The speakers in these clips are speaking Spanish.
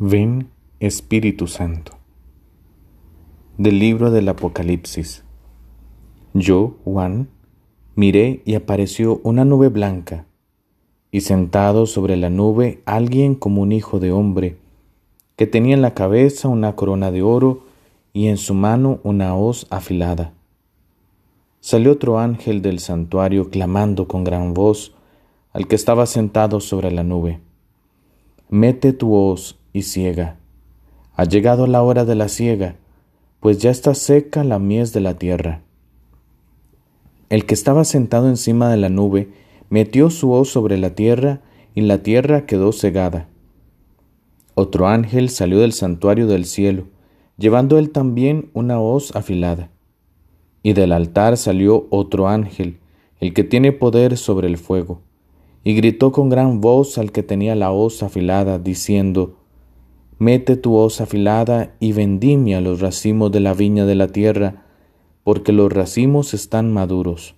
Ven Espíritu Santo. Del libro del Apocalipsis. Yo, Juan, miré y apareció una nube blanca, y sentado sobre la nube alguien como un hijo de hombre, que tenía en la cabeza una corona de oro y en su mano una hoz afilada. Salió otro ángel del santuario clamando con gran voz al que estaba sentado sobre la nube. Mete tu hoz y ciega. Ha llegado la hora de la siega, pues ya está seca la mies de la tierra. El que estaba sentado encima de la nube metió su hoz sobre la tierra y la tierra quedó cegada. Otro ángel salió del santuario del cielo, llevando él también una hoz afilada. Y del altar salió otro ángel, el que tiene poder sobre el fuego, y gritó con gran voz al que tenía la hoz afilada, diciendo, Mete tu hoz afilada y vendimia los racimos de la viña de la tierra, porque los racimos están maduros.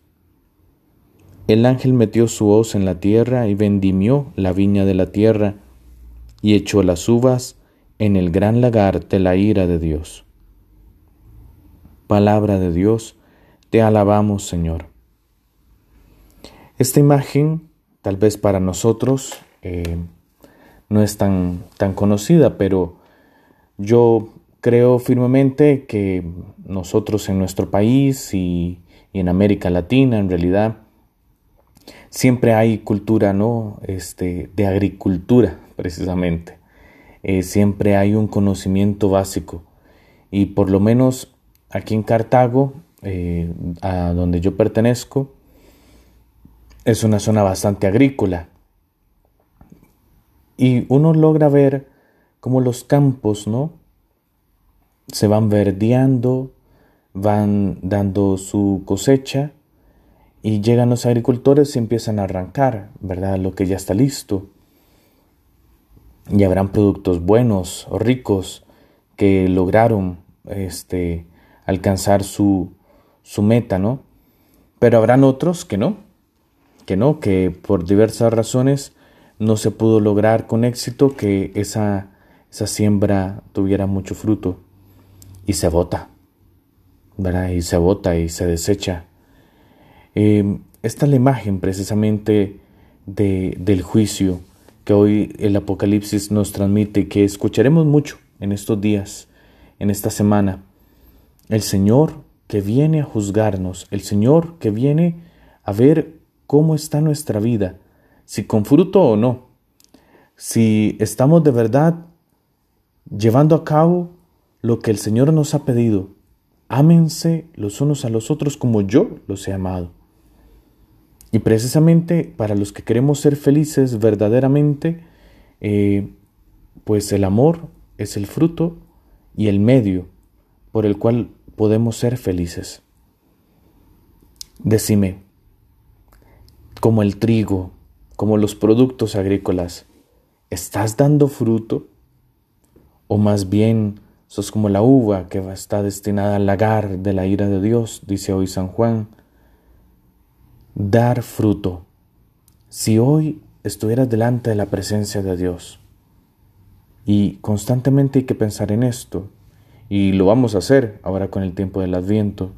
El ángel metió su hoz en la tierra y vendimió la viña de la tierra, y echó las uvas en el gran lagar de la ira de Dios. Palabra de Dios, te alabamos Señor. Esta imagen, tal vez para nosotros, eh, no es tan, tan conocida, pero yo creo firmemente que nosotros en nuestro país y, en América Latina, en realidad, siempre hay cultura, ¿no? Este, de agricultura, precisamente. Eh, siempre hay un conocimiento básico. Y por lo menos aquí en Cartago, eh, a donde yo pertenezco, es una zona bastante agrícola. Y uno logra ver cómo los campos, ¿no? Se van verdeando, van dando su cosecha y llegan los agricultores y empiezan a arrancar, ¿verdad? Lo que ya está listo. Y habrán productos buenos o ricos que lograron este, alcanzar su, su meta, ¿no? Pero habrán otros que no, que no, que por diversas razones no se pudo lograr con éxito que esa, esa siembra tuviera mucho fruto y se bota, ¿verdad? Y se bota y se desecha. Em, esta es la imagen precisamente de, del juicio que hoy el Apocalipsis nos transmite que escucharemos mucho en estos días, en esta semana. El Señor que viene a juzgarnos, el Señor que viene a ver cómo está nuestra vida, si con fruto o no, si estamos de verdad llevando a cabo lo que el Señor nos ha pedido. Ámense los unos a los otros como yo los he amado. Y precisamente para los que queremos ser felices verdaderamente, eh, pues el amor es el fruto y el medio por el cual podemos ser felices. Decime, como el trigo, como los productos agrícolas, ¿estás dando fruto? ¿O más bien sos como la uva que está destinada al lagar de la ira de Dios, dice hoy San Juan? Dar fruto. Si hoy estuvieras delante de la presencia de Dios, y constantemente hay que pensar en esto, y lo vamos a hacer ahora con el tiempo del adviento,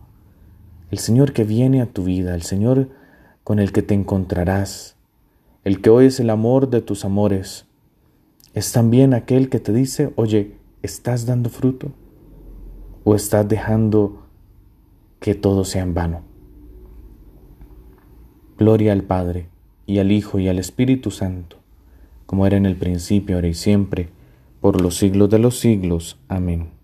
el Señor que viene a tu vida, el Señor con el que te encontrarás, el que hoy es el amor de tus amores, es también aquel que te dice, oye, ¿estás dando fruto? ¿O estás dejando que todo sea en vano? Gloria al Padre, y al Hijo, y al Espíritu Santo, como era en el principio, ahora y siempre, por los siglos de los siglos. Amén.